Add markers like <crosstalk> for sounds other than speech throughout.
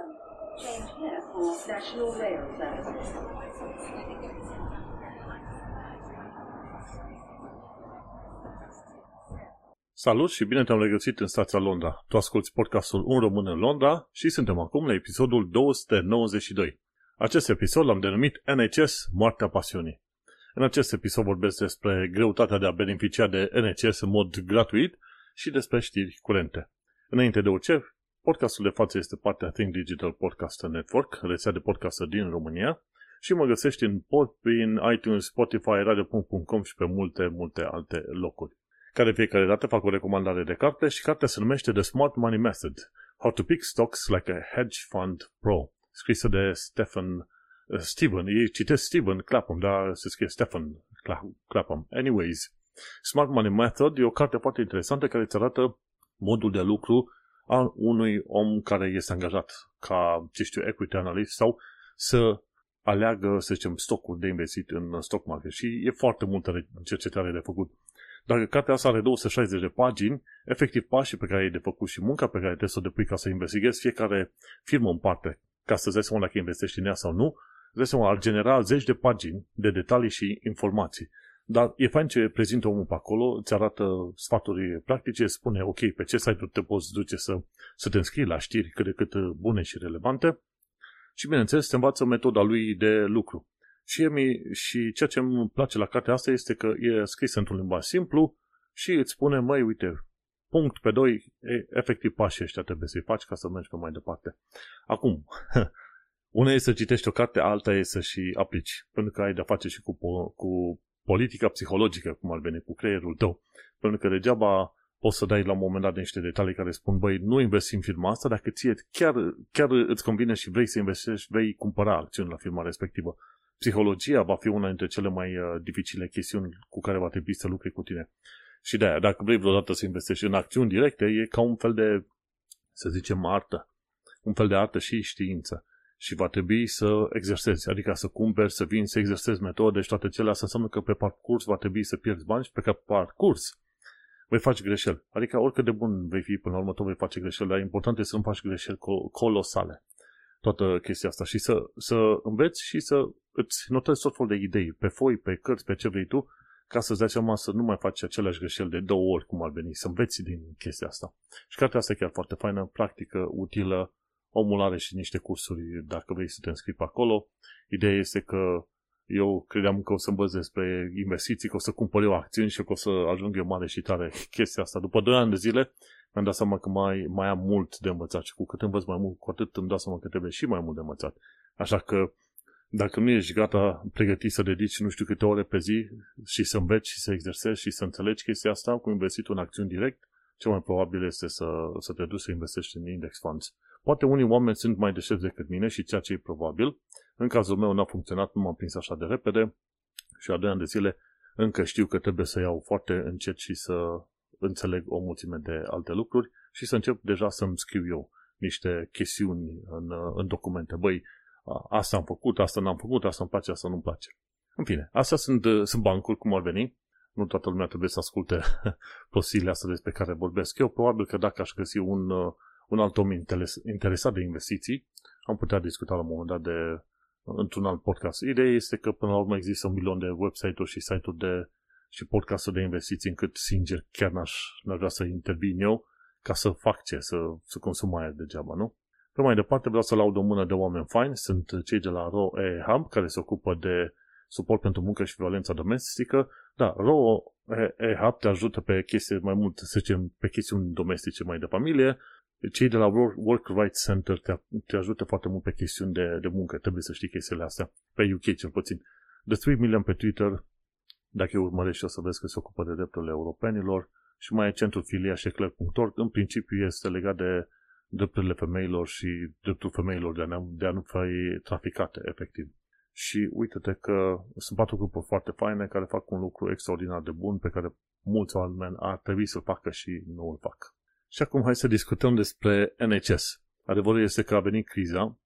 Change here for National Rail Service. Salut și bine te-am regăsit în stația Londra. Tu asculti podcastul Un Român în Londra și suntem acum la episodul 292. Acest episod l-am denumit NHS Moartea Pasiunii. În acest episod vorbesc despre greutatea de a beneficia de NHS în mod gratuit și despre știri curente. Înainte de orice, podcastul de față este partea Think Digital Podcast Network, rețea de podcast din România, și mă găsești în pod, prin iTunes, Spotify, radio.com și pe multe, multe alte locuri. Care fiecare dată fac o recomandare de carte și cartea se numește The Smart Money Method, How to Pick Stocks Like a Hedge Fund Pro, scrisă de Stephen, uh, Steven, ei citesc Steven Clapham, dar se scrie Stephen Clapham. Anyways, Smart Money Method e o carte foarte interesantă care îți arată modul de lucru al unui om care este angajat ca, ce știu, equity analyst sau să aleagă, să zicem, stocuri de investit în stock market și e foarte multă cercetare de făcut. Dacă cartea asta are 260 de pagini, efectiv pașii pe care ai de făcut și munca pe care trebuie să o depui ca să investighezi fiecare firmă în parte, ca să-ți dai seama dacă investești în ea sau nu, îți dai seama, ar genera zeci de pagini de detalii și informații. Dar e fain ce prezintă omul pe acolo, îți arată sfaturi practice, spune, ok, pe ce site-uri te poți duce să, să te înscrii la știri cât de cât bune și relevante și, bineînțeles, te învață metoda lui de lucru. Și, mi, și ceea ce îmi place la cartea asta este că e scris într-un limbaj simplu și îți spune, măi, uite, punct pe doi, e, efectiv pașii ăștia trebuie să-i faci ca să mergi pe mai departe. Acum, <laughs> una e să citești o carte, alta e să și aplici, pentru că ai de-a face și cu, cu politica psihologică, cum ar veni, cu creierul tău. Pentru că degeaba poți să dai la un moment dat niște detalii care spun, băi, nu investi în firma asta, dacă ție chiar, chiar îți convine și vrei să investești, vei cumpăra acțiuni la firma respectivă. Psihologia va fi una dintre cele mai uh, dificile chestiuni cu care va trebui să lucri cu tine. Și de aia, dacă vrei vreodată să investești în acțiuni directe, e ca un fel de, să zicem, artă. Un fel de artă și știință și va trebui să exersezi, adică să cumperi, să vin, să exersezi metode și toate cele astea înseamnă că pe parcurs va trebui să pierzi bani și pe parcurs vei face greșeli. Adică oricât de bun vei fi până la urmă, tot vei face greșeli, dar important este să nu faci greșeli colosale. Toată chestia asta și să, să înveți și să îți notezi tot felul de idei pe foi, pe cărți, pe ce vrei tu, ca să-ți dai seama să nu mai faci aceleași greșeli de două ori cum ar veni, să înveți din chestia asta. Și cartea asta e chiar foarte faină, practică, utilă, omul are și niște cursuri dacă vrei să te înscrii pe acolo. Ideea este că eu credeam că o să învăț despre investiții, că o să cumpăr eu acțiuni și că o să ajung eu mare și tare <laughs> chestia asta. După 2 ani de zile mi-am dat seama că mai, mai am mult de învățat și cu cât învăț mai mult, cu atât îmi dau seama că trebuie și mai mult de învățat. Așa că dacă nu ești gata pregătit să dedici nu știu câte ore pe zi și să înveți și să exersezi și să înțelegi chestia asta cu investitul în acțiuni direct, cel mai probabil este să, să te duci să investești în index funds. Poate unii oameni sunt mai deștepți decât mine și ceea ce e probabil. În cazul meu n-a funcționat, nu m-am prins așa de repede și a doi ani de zile încă știu că trebuie să iau foarte încet și să înțeleg o mulțime de alte lucruri și să încep deja să-mi scriu eu niște chestiuni în, în documente. Băi, asta am făcut, asta n-am făcut, asta îmi place, asta nu-mi place. În fine, astea sunt, sunt bancuri, cum ar veni. Nu toată lumea trebuie să asculte <laughs> posiile astea despre care vorbesc eu. Probabil că dacă aș găsi un, un alt om interesat de investiții, am putea discuta la un moment dat de, într-un alt podcast. Ideea este că până la urmă există un milion de website-uri și site-uri de, și podcasturi de investiții încât, sincer, chiar n-aș, n-aș vrea să intervin eu ca să fac ce, să, să consum aia degeaba, nu? Pe mai departe vreau să laud o mână de oameni faini, sunt cei de la ROE Hub, care se ocupă de suport pentru muncă și violența domestică. Da, ROE Hub te ajută pe chestii mai mult, să zicem, pe chestiuni domestice mai de familie, cei de la Work Rights Center te, te ajută foarte mult pe chestiuni de, de muncă. Trebuie să știi chestiile astea. Pe UK cel puțin. The 3 Million pe Twitter, dacă eu urmărești o să vezi că se ocupă de drepturile europenilor și mai e centrul filia șecler.org. În principiu este legat de drepturile femeilor și dreptul femeilor de a, ne, de a nu fi traficate, efectiv. Și uite-te că sunt patru grupuri foarte faine care fac un lucru extraordinar de bun pe care mulți oameni ar trebui să-l facă și nu îl fac. Și acum hai să discutăm despre NHS. Adevărul este că a venit criza.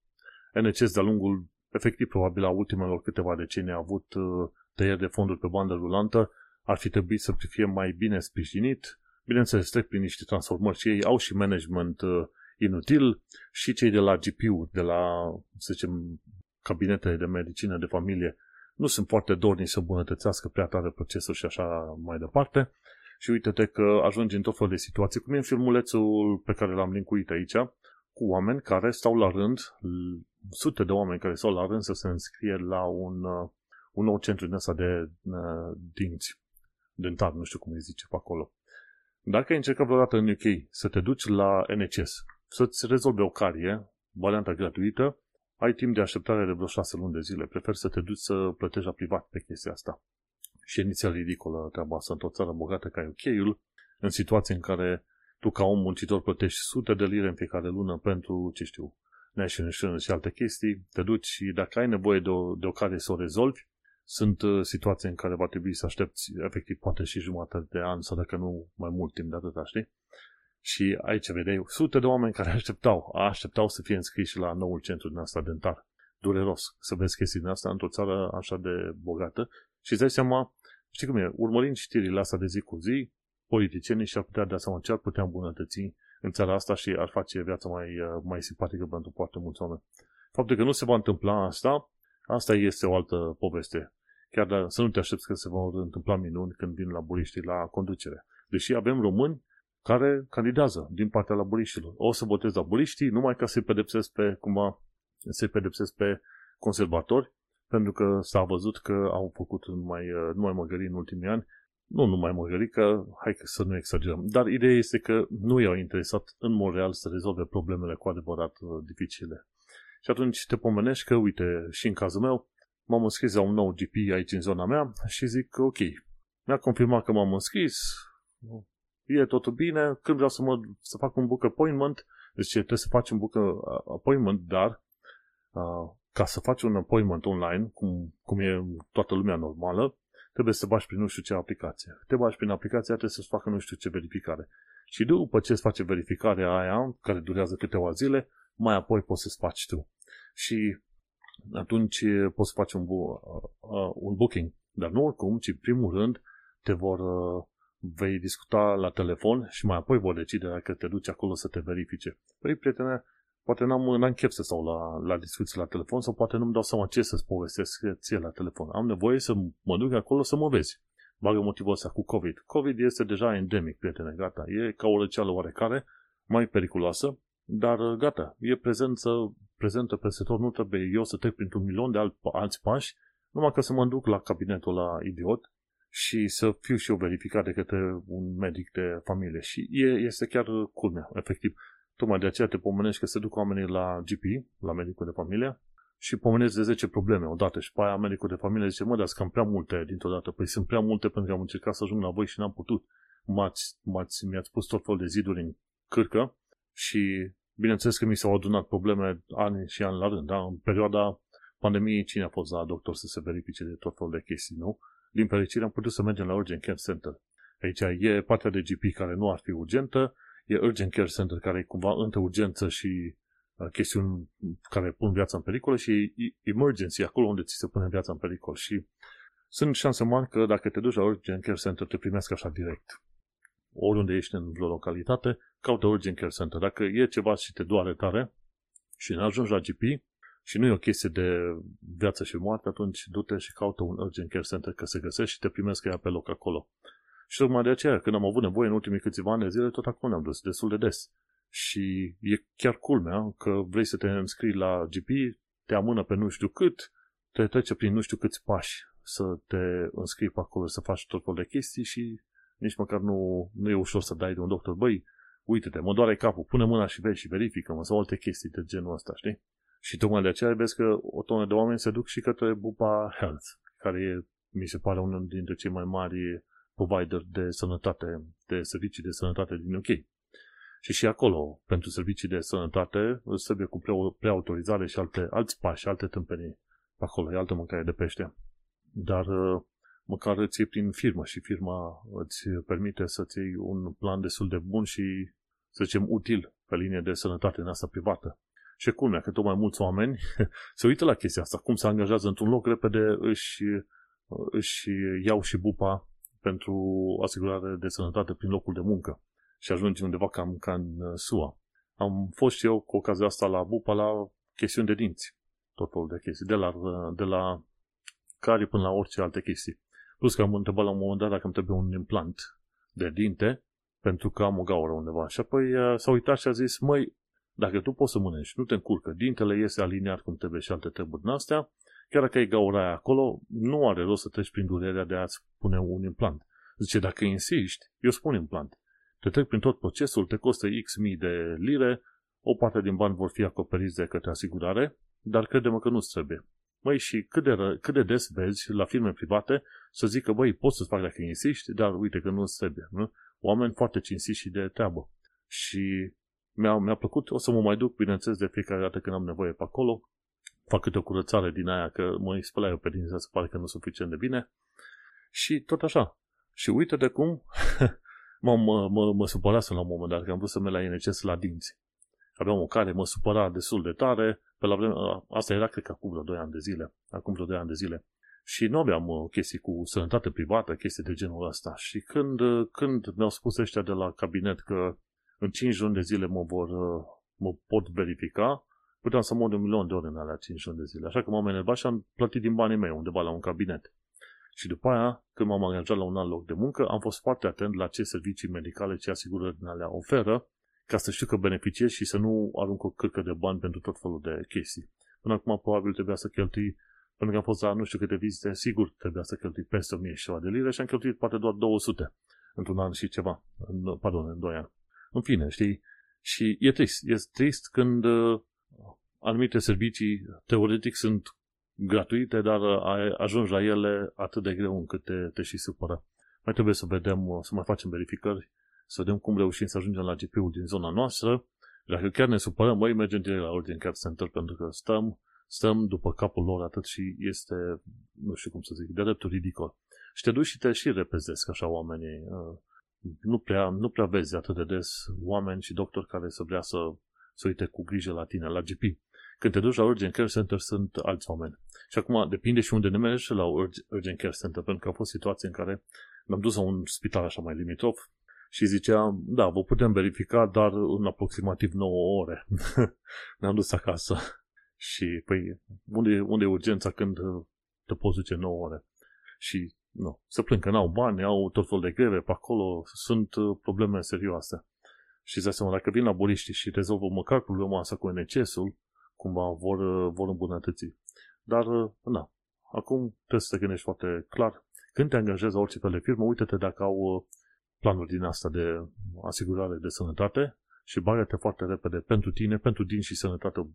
NHS de-a lungul, efectiv probabil a ultimelor câteva decenii a avut uh, tăieri de fonduri pe bandă rulantă, ar fi trebuit să fie mai bine sprijinit. Bineînțeles, trec prin niște transformări și ei au și management uh, inutil și cei de la GPU, de la, să zicem, cabinete de medicină de familie, nu sunt foarte dorni să îmbunătățească prea tare procesul și așa mai departe. Și uite-te că ajungi în tot fel de situații, cum e în filmulețul pe care l-am linkuit aici, cu oameni care stau la rând, sute de oameni care stau la rând să se înscrie la un, uh, un nou centru din ăsta de uh, dinți dentar, nu știu cum îi zice pe acolo. Dacă ai încercat vreodată în UK să te duci la NHS, să-ți rezolve o carie, varianta gratuită, ai timp de așteptare de vreo șase luni de zile. Prefer să te duci să plătești la privat pe chestia asta. Și inițial ridicolă treaba asta într-o țară bogată ca UK-ul, în situații în care tu ca om muncitor plătești sute de lire în fiecare lună pentru, ce știu, national insurance și alte chestii, te duci și dacă ai nevoie de o, de o care să o rezolvi, sunt uh, situații în care va trebui să aștepți efectiv poate și jumătate de an sau dacă nu mai mult timp de atâta, știi? Și aici vedeai sute de oameni care <laughs> așteptau, așteptau să fie înscriși la noul centru din asta dentar. Dureros să vezi chestii din asta într-o țară așa de bogată și îți dai seama, știi cum e, urmărind știrile astea de zi cu zi, politicienii și-ar putea da seama ce ar putea îmbunătăți în țara asta și ar face viața mai, uh, mai simpatică pentru foarte mulți oameni. Faptul că nu se va întâmpla asta, asta este o altă poveste. Chiar dar să nu te aștepți că se vor întâmpla minuni când vin la buriștii la conducere. Deși avem români care candidează din partea laburiștilor. O să votez laburiștii numai ca să-i pedepsesc pe, cumva, să-i pedepsesc pe conservatori, pentru că s-a văzut că au făcut numai, numai măgării în ultimii ani. Nu numai măgării, că hai să nu exagerăm. Dar ideea este că nu i-au interesat în mod real să rezolve problemele cu adevărat uh, dificile. Și atunci te pomenești că, uite, și în cazul meu, m-am înscris la un nou GP aici în zona mea și zic, ok, mi-a confirmat că m-am înscris, e totul bine, când vreau să, mă, să fac un book appointment, deci trebuie să faci un book appointment, dar uh, ca să faci un appointment online, cum, cum e toată lumea normală, trebuie să faci prin nu știu ce aplicație. Te faci prin aplicația, trebuie să-ți facă nu știu ce verificare. Și după ce îți face verificarea aia, care durează câteva zile, mai apoi poți să-ți faci tu. Și atunci poți să faci un, bu- uh, un booking. Dar nu oricum, ci în primul rând te vor uh, vei discuta la telefon și mai apoi vor decide dacă te duci acolo să te verifice. Păi, prietene, poate n-am, n-am chef să stau la, la discuții la telefon sau poate nu-mi dau seama ce să-ți povestesc ție la telefon. Am nevoie să mă duc acolo să mă vezi. Bagă motivul ăsta cu COVID. COVID este deja endemic, prietene, gata. E ca o răceală oarecare, mai periculoasă, dar gata, e prezență, prezentă peste tot, nu trebuie eu să trec printr-un milion de alt, alți pași, numai că să mă duc la cabinetul la idiot și să fiu și eu verificat de către un medic de familie. Și e, este chiar culmea, efectiv. Tocmai de aceea te pomenești că se duc oamenii la GP, la medicul de familie, și pomenesc de 10 probleme odată și pe aia medicul de familie zice, mă, dar cam prea multe dintr-o dată. Păi sunt prea multe pentru că am încercat să ajung la voi și n-am putut. M-ați, m-ați, mi-ați pus tot fel de ziduri în cârcă și bineînțeles că mi s-au adunat probleme ani și ani la rând. Da? În perioada pandemiei, cine a fost la doctor să se verifice de tot fel de chestii, nu? din fericire am putut să mergem la Urgent Care Center. Aici e partea de GP care nu ar fi urgentă, e Urgent Care Center care e cumva între urgență și uh, chestiuni care pun viața în pericol și emergency, acolo unde ți se pune viața în pericol. Și sunt șanse mari că dacă te duci la Urgent Care Center, te primesc așa direct. Oriunde ești în vreo localitate, caută Urgent Care Center. Dacă e ceva și te doare tare și nu ajungi la GP, și nu e o chestie de viață și moarte, atunci du-te și caută un urgent care center că se găsește și te primesc ea pe loc acolo. Și tocmai de aceea, când am avut nevoie în ultimii câțiva ani de zile, tot acolo ne-am dus, destul de des. Și e chiar culmea că vrei să te înscrii la GP, te amână pe nu știu cât, te trece prin nu știu câți pași să te înscrii pe acolo, să faci tot felul de chestii și nici măcar nu, nu e ușor să dai de un doctor, băi, uite-te, mă doare capul, pune mâna și vezi și verifică-mă, sau alte chestii de genul ăsta, știi? Și tocmai de aceea vezi că o tonă de oameni se duc și către Bupa Health, care e, mi se pare, unul dintre cei mai mari provider de sănătate, de servicii de sănătate din UK. Și și acolo, pentru servicii de sănătate, îți trebuie cu preautorizare și alte, alți pași, alte tâmpenii. Acolo e altă mâncare de pește. Dar uh, măcar îți iei prin firmă și firma îți permite să-ți iei un plan destul de bun și, să zicem, util pe linie de sănătate în asta privată. Și culmea că tot mai mulți oameni <laughs> se uită la chestia asta, cum se angajează într-un loc, repede își, își iau și bupa pentru asigurare de sănătate prin locul de muncă și ajungi undeva cam ca în uh, SUA. am fost și eu cu ocazia asta la Bupa la chestiuni de dinți. Tot felul de chestii. De la, de la care până la orice alte chestii. Plus că am întrebat la un moment dat dacă îmi trebuie un implant de dinte pentru că am o gaură undeva. Și apoi uh, s-a uitat și a zis, măi, dacă tu poți să mănânci, nu te încurcă, dintele iese aliniat cum trebuie și alte treburi din astea, chiar dacă e gaura aia acolo, nu are rost să treci prin durerea de a-ți pune un implant. Zice, dacă insiști, eu spun implant. Te trec prin tot procesul, te costă X mii de lire, o parte din bani vor fi acoperiți de către asigurare, dar credem că nu-ți trebuie. Măi, și cât de, ră, cât de des vezi la firme private să zică, băi, poți să-ți fac dacă insiști, dar uite că nu-ți trebuie. Nu? Oameni foarte cinstiți și de treabă. Și mi-a, mi-a plăcut, o să mă mai duc, bineînțeles, de fiecare dată când am nevoie pe acolo, fac câte o curățare din aia, că mă spălai eu pe din să pare că nu suficient de bine. Și tot așa. Și uite de cum <laughs> mă, mă, mă, mă supărasem la un moment dat, că am vrut să merg la NCS la dinți. Aveam o care mă supăra destul de tare, pe la vreme, asta era cred că acum vreo 2 ani de zile, acum vreo 2 ani de zile. Și nu aveam uh, chestii cu sănătate privată, chestii de genul ăsta. Și când, uh, când mi-au spus ăștia de la cabinet că în 5 luni de zile mă, vor, uh, mă pot verifica, puteam să mor de un milion de ori în alea 5 luni de zile. Așa că m-am enervat și am plătit din banii mei undeva la un cabinet. Și după aia, când m-am angajat la un alt loc de muncă, am fost foarte atent la ce servicii medicale, ce asigurări din alea oferă, ca să știu că beneficiez și să nu arunc o cârcă de bani pentru tot felul de chestii. Până acum probabil trebuia să cheltui, pentru că am fost la nu știu câte vizite, sigur trebuia să cheltui peste 1000 și ceva de lire și am cheltuit poate doar 200 într-un an și ceva, în, pardon, în 2 ani. În fine, știi? Și e trist. E trist când uh, anumite servicii teoretic sunt gratuite, dar uh, ajungi la ele atât de greu încât te, te și supără. Mai trebuie să vedem, uh, să mai facem verificări, să vedem cum reușim să ajungem la GP-ul din zona noastră. Dacă chiar ne supărăm, mai mergem direct la Urgent Care Center pentru că stăm, stăm după capul lor atât și este, nu știu cum să zic, de dreptul ridicol. Și te duci și te și repezesc așa oamenii nu prea, nu prea vezi atât de des oameni și doctori care să vrea să, să uite cu grijă la tine, la GP. Când te duci la Urgent Care Center sunt alți oameni. Și acum depinde și unde ne mergi la Urgent Care Center, pentru că au fost situații în care m-am dus la un spital așa mai limitrof și zicea, da, vă putem verifica, dar în aproximativ 9 ore. <laughs> Ne-am dus acasă. Și, păi, unde, unde e urgența când te poți duce 9 ore? Și nu, se plâng că n-au bani, au tot fel de greve pe acolo, sunt uh, probleme serioase. Și îți seama, dacă vin la boliști și rezolvă măcar problema asta cu NCS-ul, cumva vor, uh, vor îmbunătăți. Dar, uh, na, acum trebuie să te gândești foarte clar. Când te angajezi la orice fel de firmă, uite-te dacă au planuri din asta de asigurare de sănătate și bagă-te foarte repede pentru tine, pentru din și sănătate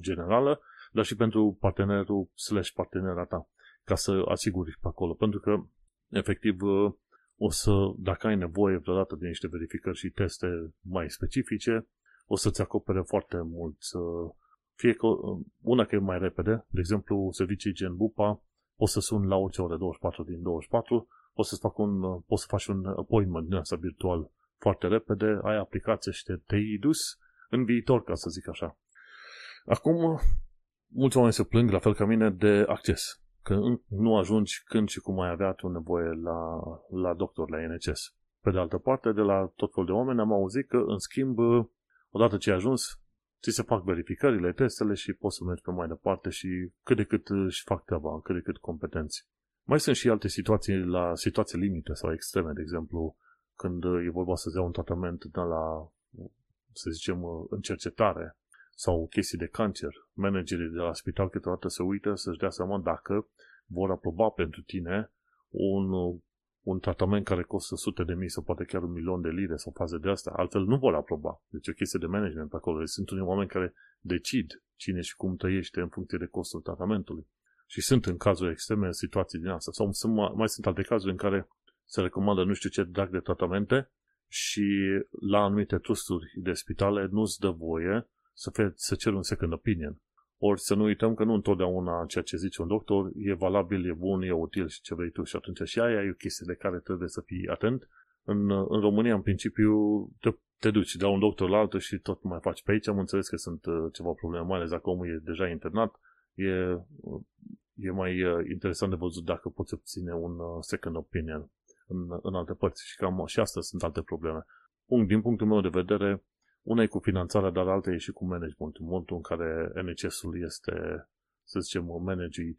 generală, dar și pentru partenerul slash partenera ta ca să asiguri pe acolo. Pentru că, efectiv, uh, o să, dacă ai nevoie vreodată de niște verificări și teste mai specifice, o să-ți acopere foarte mult. Fie că, uh, una că e mai repede, de exemplu, servicii gen Bupa, poți să suni la orice ore 24 din 24, poți să fac un, uh, poți să faci un appointment din asta virtual foarte repede, ai aplicație și te, te-ai dus în viitor, ca să zic așa. Acum, mulți oameni se plâng, la fel ca mine, de acces că nu ajungi când și cum ai avea tu nevoie la, la doctor, la NHS. Pe de altă parte, de la tot felul de oameni am auzit că, în schimb, odată ce ai ajuns, ți se fac verificările, testele și poți să mergi pe mai departe și cât de cât își fac treaba, cât de cât competenți. Mai sunt și alte situații, la situații limite sau extreme, de exemplu, când e vorba să-ți iau un tratament de la, să zicem, în cercetare sau chestii de cancer, managerii de la spital câteodată se uită să-și dea seama dacă vor aproba pentru tine un, un tratament care costă sute de mii sau poate chiar un milion de lire sau faze de asta. Altfel nu vor aproba. Deci o chestie de management pe acolo. Deci sunt unii oameni care decid cine și cum trăiește în funcție de costul tratamentului. Și sunt în cazuri extreme situații din asta. Sau sunt, mai sunt alte cazuri în care se recomandă nu știu ce drag de tratamente și la anumite trusturi de spitale nu-ți dă voie să, fie, să cer un second opinion. Ori să nu uităm că nu întotdeauna ceea ce zice un doctor e valabil, e bun, e util și ce vrei tu. Și atunci și aia e o chestie de care trebuie să fii atent. În, în România, în principiu, te, te duci de la un doctor la altul și tot mai faci. Pe aici am înțeles că sunt uh, ceva probleme, mai ales dacă omul e deja internat. E, e mai uh, interesant de văzut dacă poți obține un uh, second opinion în, în alte părți. Și cam și astea sunt alte probleme. Un, din punctul meu de vedere, Una e cu finanțarea, dar alta e și cu management. În momentul în care NHS-ul este, să zicem, managed,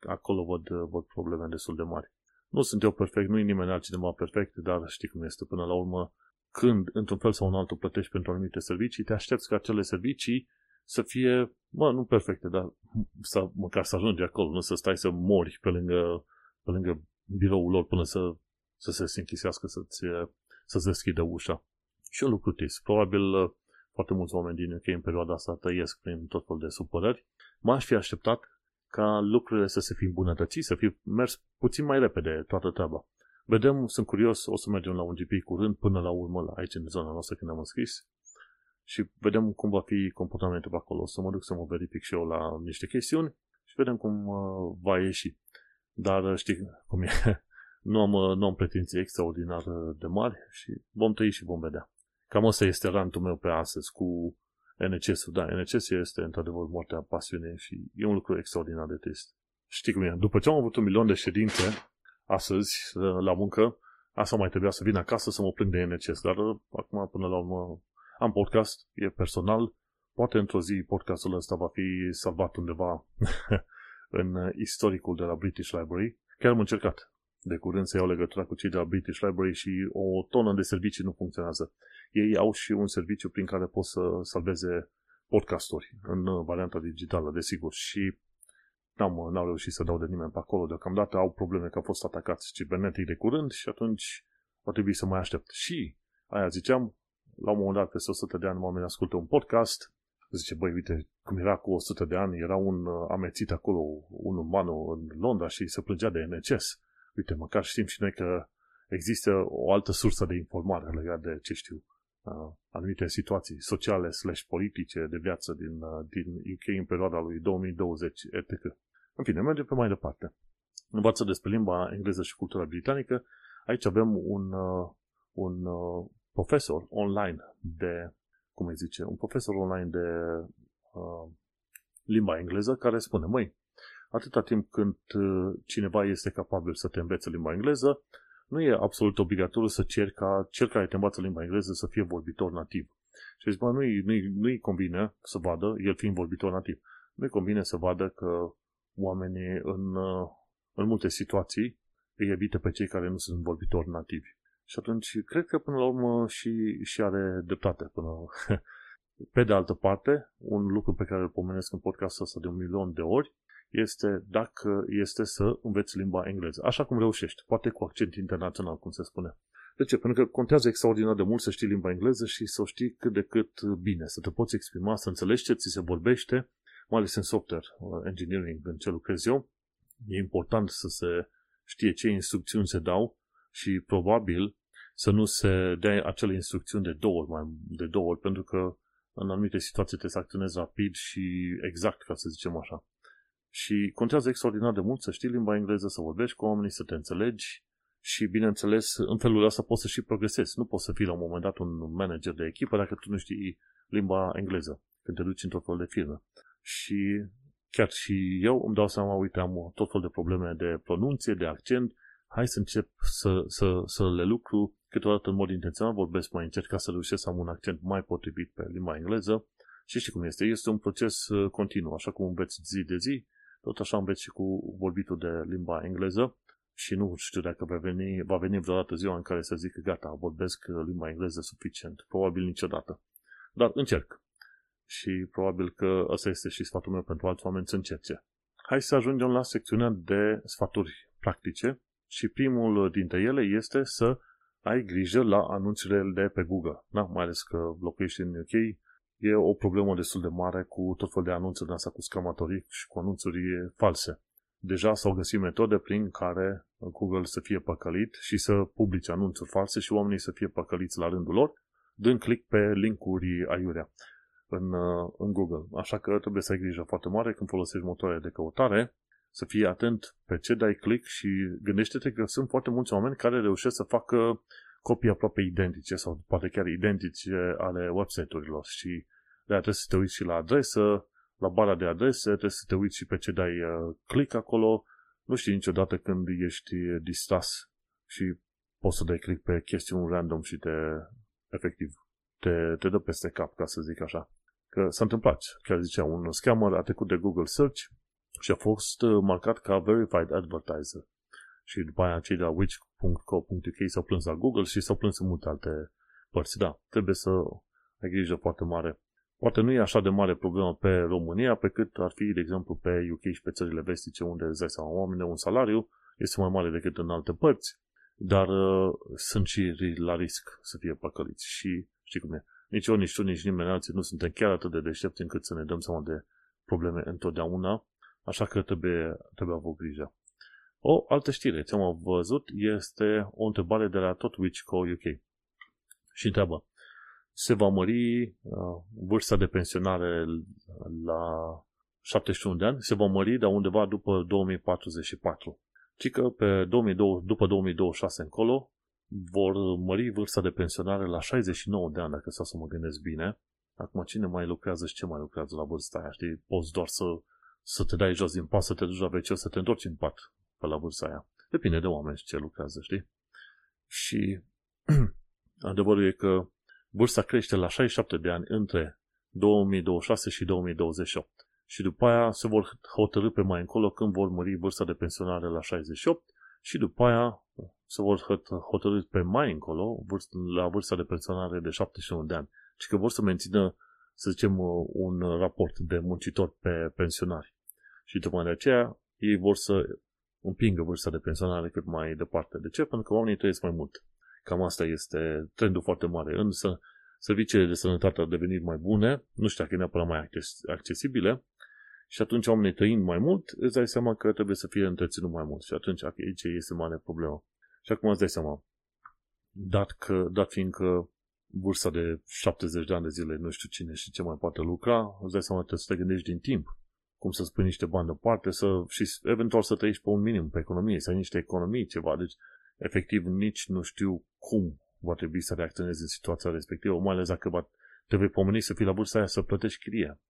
acolo văd, văd probleme destul de mari. Nu sunt eu perfect, nu e nimeni altcineva perfect, dar știi cum este până la urmă. Când, într-un fel sau un altul, plătești pentru anumite servicii, te aștepți ca acele servicii să fie, mă, nu perfecte, dar să, măcar să ajungi acolo, nu să stai să mori pe lângă, pe lângă biroul lor până să, să se închisească, să-ți, să-ți deschidă ușa. Și un lucru trist. Probabil uh, foarte mulți oameni din UK în perioada asta trăiesc prin tot felul de supărări. M-aș fi așteptat ca lucrurile să se fi îmbunătățit, să fi mers puțin mai repede toată treaba. Vedem, sunt curios, o să mergem la un GP curând, până la urmă, la aici în zona noastră când am înscris, și vedem cum va fi comportamentul pe acolo. O să mă duc să mă verific și eu la niște chestiuni și vedem cum uh, va ieși. Dar uh, știi cum e, <laughs> nu am, uh, nu am pretenții extraordinar de mari și vom trăi și vom vedea. Cam asta este rantul meu pe astăzi cu NCS-ul. Da, NCS este într-adevăr moartea pasiune și e un lucru extraordinar de trist. Știi cum e? După ce am avut un milion de ședințe astăzi la muncă, asta mai trebuia să vin acasă să mă plâng de NCS, dar acum până la urmă am podcast, e personal, poate într-o zi podcastul ăsta va fi salvat undeva <laughs> în istoricul de la British Library. Chiar am încercat de curând să iau legătura cu cei de la British Library și o tonă de servicii nu funcționează. Ei au și un serviciu prin care pot să salveze podcasturi în varianta digitală, desigur, și n-am, n-au reușit să dau de nimeni pe acolo. Deocamdată au probleme că au fost atacați cibernetic de curând și atunci va trebui să mai aștept. Și aia ziceam, la un moment dat, peste 100 de ani, oamenii ascultă un podcast, zice, băi, uite, cum era cu 100 de ani, era un uh, amețit acolo, un uman în Londra și se plângea de NCS. Uite, măcar știm și noi că există o altă sursă de informare legată de, ce știu, uh, anumite situații sociale slash politice de viață din, uh, din UK în perioada lui 2020, etc. În fine, mergem pe mai departe. Învață despre limba engleză și cultura britanică. Aici avem un, uh, un uh, profesor online de, cum îi zice, un profesor online de uh, limba engleză care spune, măi, atâta timp când uh, cineva este capabil să te învețe limba engleză, nu e absolut obligatoriu să cer ca cel care te învață limba engleză să fie vorbitor nativ. Și zic, nu-i, nu-i, nu-i convine să vadă, el fiind vorbitor nativ, nu-i convine să vadă că oamenii în, uh, în multe situații îi evită pe cei care nu sunt vorbitori nativi. Și atunci, cred că până la urmă și, și are dreptate. Până <laughs> Pe de altă parte, un lucru pe care îl pomenesc în podcastul ăsta de un milion de ori este dacă este să înveți limba engleză. Așa cum reușești, poate cu accent internațional, cum se spune. De ce? Pentru că contează extraordinar de mult să știi limba engleză și să o știi cât de cât bine, să te poți exprima, să înțelegi ce ți se vorbește, mai ales în software uh, engineering, în ce lucrez eu. E important să se știe ce instrucțiuni se dau și probabil să nu se dea acele instrucțiuni de două ori, mai de două ori, pentru că în anumite situații trebuie să acționezi rapid și exact, ca să zicem așa. Și contează extraordinar de mult să știi limba engleză, să vorbești cu oamenii, să te înțelegi și, bineînțeles, în felul ăsta poți să și progresezi. Nu poți să fii la un moment dat un manager de echipă dacă tu nu știi limba engleză când te duci într-o fel de firmă. Și chiar și eu îmi dau seama, uite, am tot fel de probleme de pronunție, de accent, hai să încep să, să, să le lucru câteodată în mod intenționat vorbesc mai încet ca să reușesc să am un accent mai potrivit pe limba engleză și știi cum este, este un proces uh, continuu, așa cum înveți zi de zi, tot așa înveți și cu vorbitul de limba engleză și nu știu dacă va veni, va veni vreodată ziua în care să zic că gata, vorbesc uh, limba engleză suficient. Probabil niciodată. Dar încerc. Și probabil că ăsta este și sfatul meu pentru alți oameni să încerce. Hai să ajungem la secțiunea de sfaturi practice și primul dintre ele este să ai grijă la anunțurile de pe Google. Da? Mai ales că locuiești în UK, e o problemă destul de mare cu tot fel de anunțuri de asta cu scamatorii și cu anunțuri false. Deja s-au găsit metode prin care Google să fie păcălit și să publice anunțuri false și oamenii să fie păcăliți la rândul lor, dând click pe linkuri aiurea în, în Google. Așa că trebuie să ai grijă foarte mare când folosești motoare de căutare să fii atent pe ce dai click și gândește-te că sunt foarte mulți oameni care reușesc să facă copii aproape identice sau poate chiar identice ale website-urilor și de trebuie să te uiți și la adresă, la bara de adrese, trebuie să te uiți și pe ce dai uh, click acolo. Nu știi niciodată când ești distras și poți să dai click pe chestiuni random și te efectiv te, te dă peste cap, ca să zic așa. Că s-a întâmplat, chiar zicea, un scammer a trecut de Google Search și a fost uh, marcat ca Verified Advertiser. Și după aia cei de la witch.co.uk s-au plâns la Google și s-au plâns în multe alte părți. Da, trebuie să ai grijă foarte mare. Poate nu e așa de mare problemă pe România, pe cât ar fi, de exemplu, pe UK și pe țările vestice, unde îți dai seama, oamenii un salariu este mai mare decât în alte părți, dar uh, sunt și la risc să fie păcăliți. Și știi cum e, nici eu, nici tu, nici nimeni alții nu suntem chiar atât de deștepți încât să ne dăm seama de probleme întotdeauna, așa că trebuie, trebuie avut grijă. O altă știre, ți-am văzut, este o întrebare de la tot Witchco UK. Și întreabă, se va mări uh, vârsta de pensionare la 71 de ani, se va mări de undeva după 2044. Ci că pe 2020, după 2026 încolo vor mări vârsta de pensionare la 69 de ani, dacă să mă gândesc bine. Acum, cine mai lucrează și ce mai lucrează la vârsta aia, știi? Poți doar să, să te dai jos din pas, să te duci la WC, să te întorci în pat pe la vârsta aia. Depinde de oameni și ce lucrează, știi? Și <clears throat> adevărul e că vârsta crește la 67 de ani între 2026 și 2028. Și după aia se vor hotărâ pe mai încolo când vor mări vârsta de pensionare la 68 și după aia se vor hotărâ pe mai încolo la vârsta de pensionare de 71 de ani. Și că vor să mențină, să zicem, un raport de muncitor pe pensionari. Și tocmai de aceea ei vor să împingă vârsta de pensionare cât mai departe. De ce? Pentru că oamenii trăiesc mai mult. Cam asta este trendul foarte mare. Însă, serviciile de sănătate au devenit mai bune, nu știu dacă e neapărat mai accesibile, și atunci oamenii trăind mai mult, îți dai seama că trebuie să fie întreținut mai mult. Și atunci aici este mare problemă. Și acum îți dai seama, dat, că, dat fiind că vârsta de 70 de ani de zile nu știu cine și ce mai poate lucra, îți dai seama că trebuie să te gândești din timp cum să spui niște bani deoparte să, și eventual să trăiești pe un minim pe economie, să ai niște economii, ceva. Deci, efectiv, nici nu știu cum va trebui să reacționezi în situația respectivă, mai ales dacă va, te vei pomeni să fii la vârsta aia să plătești chiria.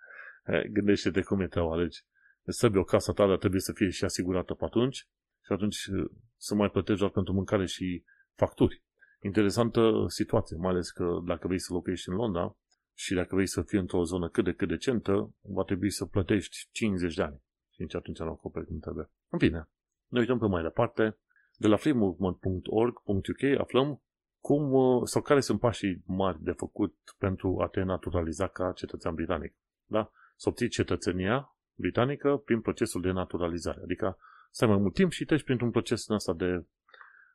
<laughs> Gândește-te cum e treaba, deci să o casă ta, dar trebuie să fie și asigurată pe atunci și atunci uh, să mai plătești doar pentru mâncare și facturi. Interesantă situație, mai ales că dacă vrei să locuiești în Londra și dacă vrei să fii într-o zonă cât de cât decentă, va trebui să plătești 50 de ani. Și nici atunci nu acoperiș cum trebuie. În fine, ne uităm pe mai departe. De la freemovement.org.uk aflăm cum uh, sau care sunt pașii mari de făcut pentru a te naturaliza ca cetățean britanic. Da? Să obții cetățenia britanică prin procesul de naturalizare. Adică stai mai mult timp și treci printr-un proces în asta de,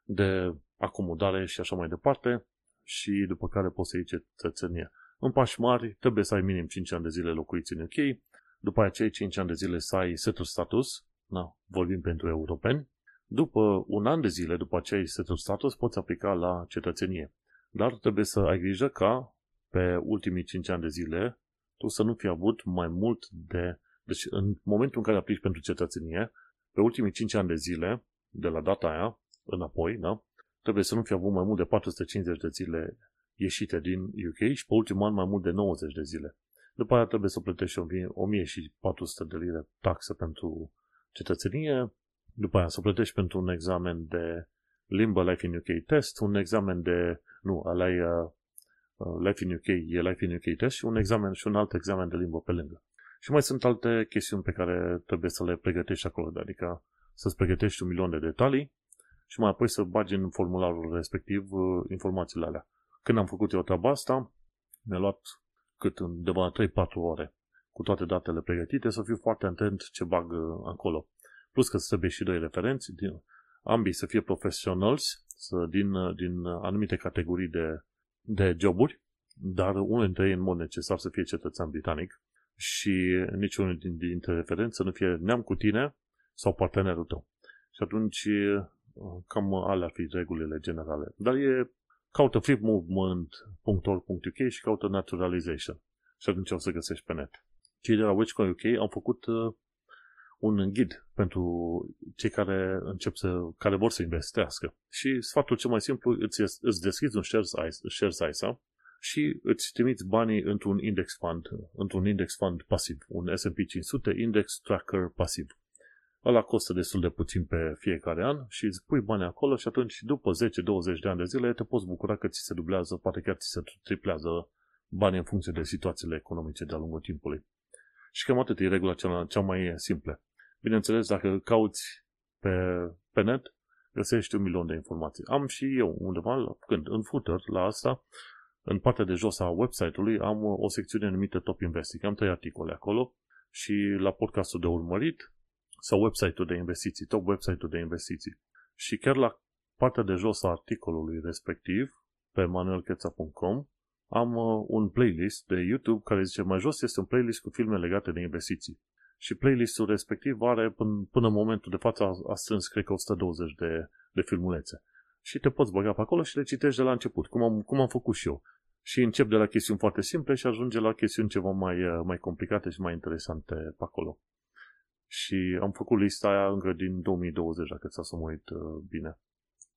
de acomodare și așa mai departe și după care poți să iei cetățenia. În pași mari trebuie să ai minim 5 ani de zile locuiți în UK, după aceea 5 ani de zile să ai settled status, na, vorbim pentru europeni, după un an de zile, după aceea settled status, poți aplica la cetățenie. Dar trebuie să ai grijă ca pe ultimii 5 ani de zile tu să nu fi avut mai mult de... Deci în momentul în care aplici pentru cetățenie, pe ultimii 5 ani de zile, de la data aia, înapoi, da? trebuie să nu fi avut mai mult de 450 de zile ieșite din UK și pe ultimul an mai mult de 90 de zile. După aia trebuie să plătești 1400 de lire taxă pentru cetățenie, după aia să plătești pentru un examen de limbă Life in UK test, un examen de, nu, ăla e uh, Life in UK, e Life in UK test și un examen și un alt examen de limbă pe lângă. Și mai sunt alte chestiuni pe care trebuie să le pregătești acolo, adică să-ți pregătești un milion de detalii și mai apoi să bagi în formularul respectiv uh, informațiile alea. Când am făcut eu treaba asta, mi-a luat cât undeva 3-4 ore cu toate datele pregătite, să fiu foarte atent ce bag uh, acolo. Plus că trebuie și doi referenți, din, ambii să fie professionals, să, din, uh, din anumite categorii de, de joburi, dar unul dintre ei în mod necesar să fie cetățean britanic și niciunul dintre referenți să nu fie neam cu tine sau partenerul tău. Și atunci uh, cam alea ar fi regulile generale. Dar e caută freemovement.org.uk și caută naturalization. Și atunci o să găsești pe net. Cei de la WitchCoin UK au făcut uh, un ghid pentru cei care încep să, care vor să investească. Și sfatul cel mai simplu, îți, îți deschizi un shares, shares ISA și îți trimiți banii într-un index fund, într-un index fund pasiv, un S&P 500 index tracker pasiv. Ăla costă destul de puțin pe fiecare an și îți pui bani acolo și atunci după 10-20 de ani de zile te poți bucura că ți se dublează, poate chiar ți se triplează bani în funcție de situațiile economice de-a lungul timpului. Și cam atât e regula cea, cea mai simplă. Bineînțeles, dacă cauți pe, pe net, găsești un milion de informații. Am și eu undeva, când, în footer, la asta, în partea de jos a website-ului, am o secțiune numită Top Investing. Am trei articole acolo și la podcastul de urmărit sau website-ul de investiții, top website-ul de investiții. Și chiar la partea de jos a articolului respectiv, pe manuelcheța.com, am uh, un playlist de YouTube care zice mai jos este un playlist cu filme legate de investiții. Și playlistul respectiv are până, până în momentul de față a, a strâns cred că 120 de, de filmulețe. Și te poți băga pe acolo și le citești de la început, cum am, cum am făcut și eu. Și încep de la chestiuni foarte simple și ajunge la chestiuni ceva mai, uh, mai complicate și mai interesante pe acolo. Și am făcut lista aia încă din 2020, dacă ți-a să mă uit uh, bine.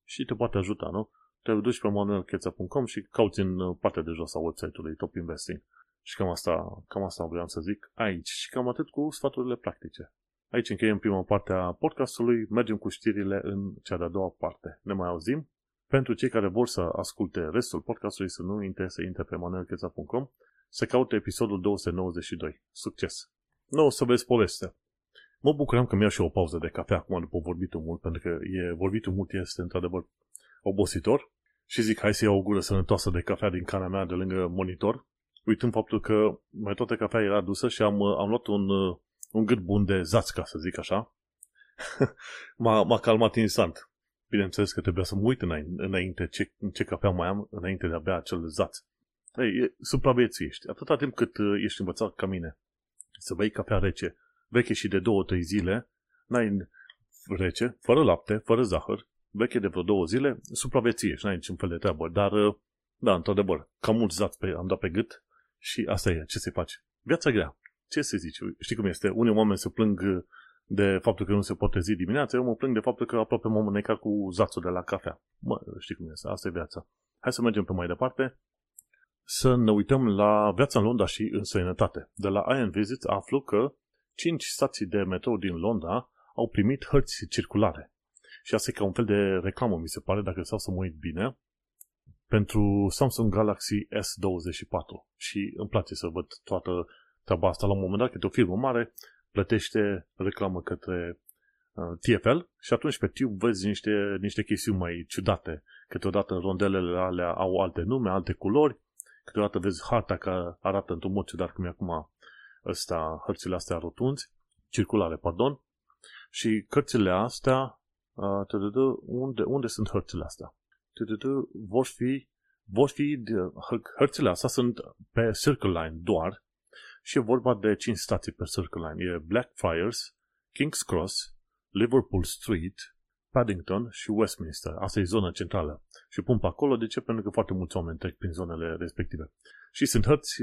Și te poate ajuta, nu? Te duci pe manuelcheța.com și cauți în uh, partea de jos a website-ului Top Investing. Și cam asta, cam asta vreau să zic aici. Și cam atât cu sfaturile practice. Aici încheiem prima parte a podcastului, mergem cu știrile în cea de-a doua parte. Ne mai auzim? Pentru cei care vor să asculte restul podcastului, să nu intre, să intre pe manuelcheța.com, să caute episodul 292. Succes! Nu o să vezi povestea. Mă bucuram că mi-au și o pauză de cafea acum după vorbitul mult, pentru că e, vorbitul mult este într-adevăr obositor și zic hai să iau o gură sănătoasă de cafea din cana mea de lângă monitor, uitând faptul că mai toată cafea era dusă și am, am luat un, un gât bun de zaț, ca să zic așa. <laughs> m-a, m-a calmat instant. Bineînțeles că trebuia să mă uit înainte ce, ce cafea mai am, înainte de a bea acel zaț. Ei, supraviețuiești. Atâta timp cât uh, ești învățat ca mine să bei cafea rece, veche și de două, trei zile, n-ai rece, fără lapte, fără zahăr, veche de vreo două zile, supraviețuiești, n-ai niciun fel de treabă. Dar, uh, da, într-adevăr, cam mult zaț pe, am dat pe gât și asta e, ce se face. Viața grea. Ce să zici? Știi cum este? Unii oameni se plâng uh, de faptul că nu se poate zi dimineața, eu mă plâng de faptul că aproape m-am înecat cu zațul de la cafea. Mă, știi cum este? Asta e viața. Hai să mergem pe mai departe să ne uităm la viața în Londra și în sănătate. De la Iron Visits aflu că 5 stații de metrou din Londra au primit hărți circulare. Și asta e ca un fel de reclamă, mi se pare, dacă stau să mă uit bine, pentru Samsung Galaxy S24. Și îmi place să văd toată treaba asta la un moment dat, că o firmă mare plătește reclamă către uh, TFL și atunci pe tube vezi niște, niște chestiuni mai ciudate. Câteodată rondelele alea au alte nume, alte culori, câteodată vezi harta că arată într-un mod ciudat cum e acum ăsta, hărțile astea rotunzi, circulare, pardon, și cărțile astea, uh, unde, unde sunt hărțile astea? Vor fi, vor fi, hărțile astea sunt pe Circle Line doar și e vorba de 5 stații pe Circle Line. E Blackfriars, King's Cross, Liverpool Street, Paddington și Westminster. Asta e zona centrală. Și pun pe acolo, de ce? Pentru că foarte mulți oameni trec prin zonele respective. Și sunt hărți,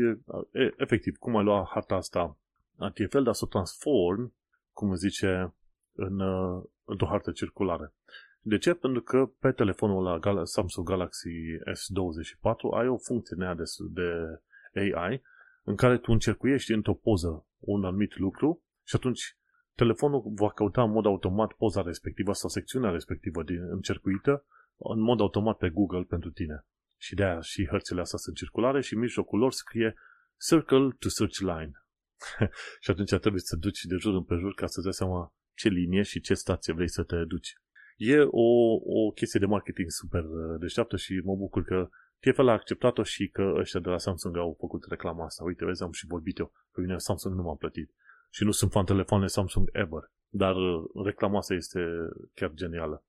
efectiv, cum ai lua harta asta a TFL, dar să o transform, cum zice, în, într-o hartă circulară. De ce? Pentru că pe telefonul la Samsung Galaxy S24 ai o funcție de, de AI în care tu încercuiești într-o poză un anumit lucru și atunci telefonul va căuta în mod automat poza respectivă sau secțiunea respectivă din încercuită în mod automat pe Google pentru tine. Și de aia și hărțile astea sunt circulare și în mijlocul lor scrie Circle to Search Line. <laughs> și atunci trebuie să te duci de jur împrejur ca să-ți dai seama ce linie și ce stație vrei să te duci. E o, o chestie de marketing super uh, deșteaptă și mă bucur că TFL a acceptat-o și că ăștia de la Samsung au făcut reclama asta. Uite, vezi, am și vorbit eu. Pe mine Samsung nu m-a plătit. Și nu sunt fan telefoane Samsung ever. Dar uh, reclama asta este chiar genială.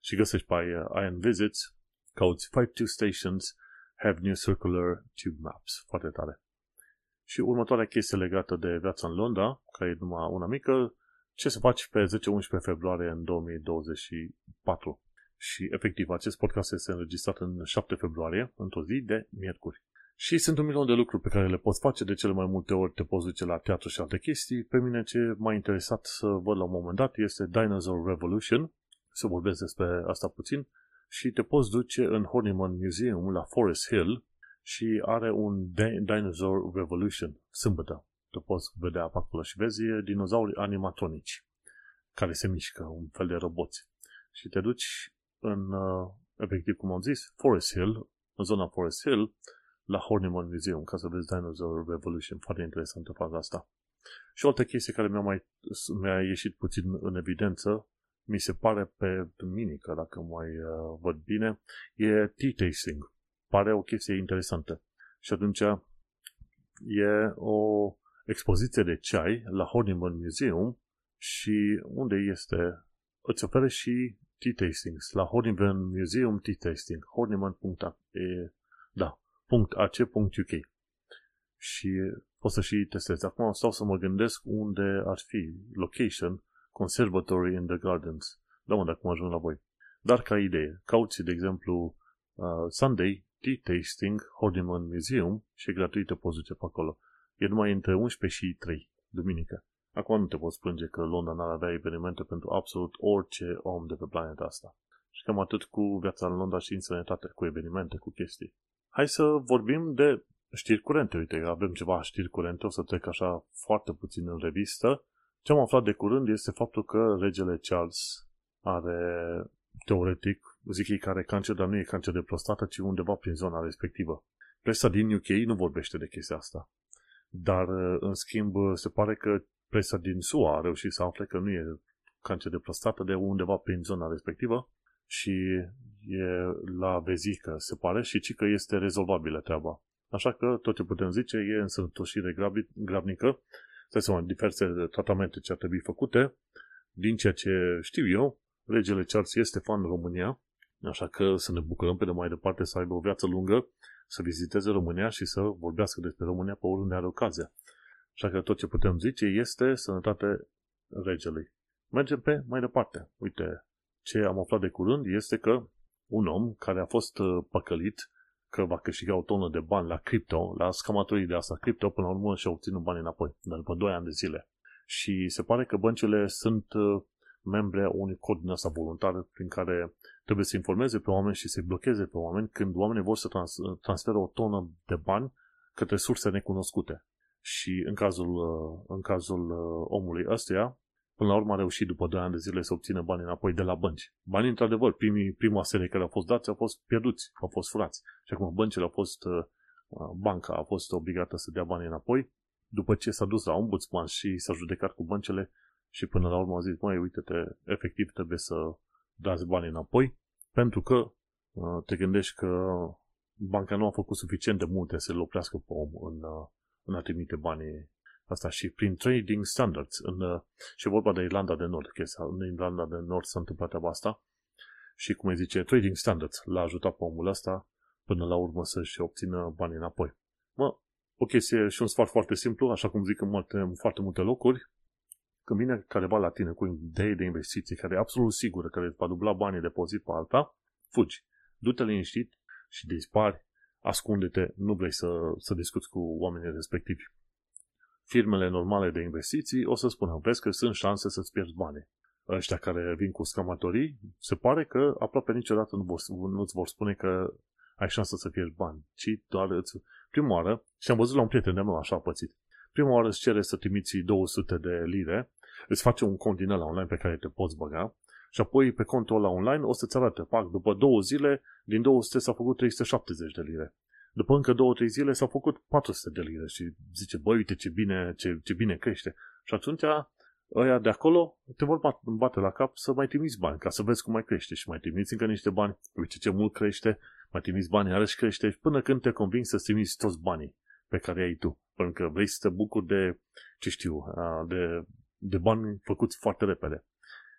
Și găsești pe Iron Visits, cauți 52 stations have new circular tube maps. Foarte tare. Și următoarea chestie legată de viața în Londra, care e numai una mică, ce să faci pe 10-11 februarie în 2024. Și efectiv, acest podcast este înregistrat în 7 februarie, într-o zi de miercuri. Și sunt un milion de lucruri pe care le poți face, de cele mai multe ori te poți duce la teatru și alte chestii. Pe mine ce m-a interesat să văd la un moment dat este Dinosaur Revolution, să vorbesc despre asta puțin, și te poți duce în Horniman Museum la Forest Hill și are un Dinosaur Revolution, sâmbătă. Te poți vedea pe acolo și vezi dinozauri animatronici. care se mișcă, un fel de roboți. Și te duci în, uh, efectiv cum am zis, Forest Hill, în zona Forest Hill, la Horniman Museum, ca să vezi Dinosaur Revolution. Foarte interesantă faza asta. Și o altă chestie care mi-a, mai, mi-a ieșit puțin în evidență, mi se pare pe duminică, dacă mai uh, văd bine, e tea tasting. Pare o chestie interesantă. Și atunci e o expoziție de ceai la Horniman Museum și unde este, îți oferă și tea tastings la Horniman Museum Tea Tasting, horniman.ac, da, .ac.uk și poți să și testezi. Acum stau să mă gândesc unde ar fi location Conservatory in the Gardens. Da, mă, dacă mă ajung la voi. Dar ca idee, cauți, de exemplu, uh, Sunday Tea Tasting Horniman Museum și e gratuită poți duce pe acolo. E numai între 11 și 3, duminică. Acum nu te poți plânge că Londra n-ar avea evenimente pentru absolut orice om de pe planeta asta. Și cam atât cu viața în Londra și în sănătate, cu evenimente, cu chestii. Hai să vorbim de știri curente. Uite, avem ceva știri curente, o să trec așa foarte puțin în revistă. Ce am aflat de curând este faptul că regele Charles are, teoretic, zic ei că are cancer, dar nu e cancer de prostată, ci undeva prin zona respectivă. Presa din UK nu vorbește de chestia asta. Dar, în schimb, se pare că presa din SUA a reușit să afle că nu e cancer de prostată de undeva prin zona respectivă și e la vezică, se pare, și ci că este rezolvabilă treaba. Așa că tot ce putem zice e în sănătoșire grabnică, să seama, diverse tratamente ce ar trebui făcute. Din ceea ce știu eu, regele Charles este fan în România, așa că să ne bucurăm pe de mai departe să aibă o viață lungă, să viziteze România și să vorbească despre România pe oriunde are ocazia. Așa că tot ce putem zice este sănătate regelui. Mergem pe mai departe. Uite, ce am aflat de curând este că un om care a fost uh, păcălit că va câștiga o tonă de bani la cripto, la scamatorii de asta cripto, până la urmă și-a obținut bani înapoi, dar după 2 ani de zile. Și se pare că băncile sunt uh, membre a unui cod din asta voluntar prin care trebuie să informeze pe oameni și să-i blocheze pe oameni când oamenii vor să trans- transferă o tonă de bani către surse necunoscute. Și în cazul, uh, în cazul uh, omului ăstuia, până la urmă a reușit după 2 ani de zile să obțină bani înapoi de la bănci. Banii, într-adevăr, primii, prima serie care au fost dați au fost pierduți, au fost furați. Și acum băncile au fost, uh, banca a fost obligată să dea bani înapoi, după ce s-a dus la ombudsman și s-a judecat cu băncile și până la urmă a zis, măi, uite-te, efectiv trebuie să dați bani înapoi, pentru că te gândești că banca nu a făcut suficient de multe să-l oprească pe om în, în a trimite banii asta și prin trading standards. În, uh, și vorba de Irlanda de Nord, că în Irlanda de Nord s-a întâmplat treaba asta și, cum îi zice, trading standards l-a ajutat pe omul ăsta până la urmă să-și obțină banii înapoi. Mă, o chestie și un sfat foarte simplu, așa cum zic în, multe, în foarte multe locuri, când vine careva la tine cu idei de investiții care e absolut sigură că îți va dubla banii depozit pe alta, fugi. Du-te liniștit și dispari, ascunde-te, nu vrei să, să discuți cu oamenii respectivi firmele normale de investiții o să spună, vezi că sunt șanse să-ți pierzi bani. Ăștia care vin cu scamatorii, se pare că aproape niciodată nu vor, nu-ți vor spune că ai șansă să pierzi bani, ci doar îți... Prima oară, și am văzut la un prieten de meu așa a pățit, prima oară îți cere să trimiți 200 de lire, îți face un cont din ăla online pe care te poți băga și apoi pe contul ăla online o să-ți arate, pac, după două zile, din 200 s-a făcut 370 de lire. După încă două, trei zile s-au făcut 400 de lire și zice, băi, uite ce bine, ce, ce bine crește. Și atunci ăia de acolo te vor bate la cap să mai trimiți bani, ca să vezi cum mai crește și mai trimiți încă niște bani, uite ce mult crește, mai trimiți bani, iarăși crește, până când te convingi să trimiți toți banii pe care ai tu. Pentru că vrei să te bucuri de, ce știu, de, de bani făcuți foarte repede.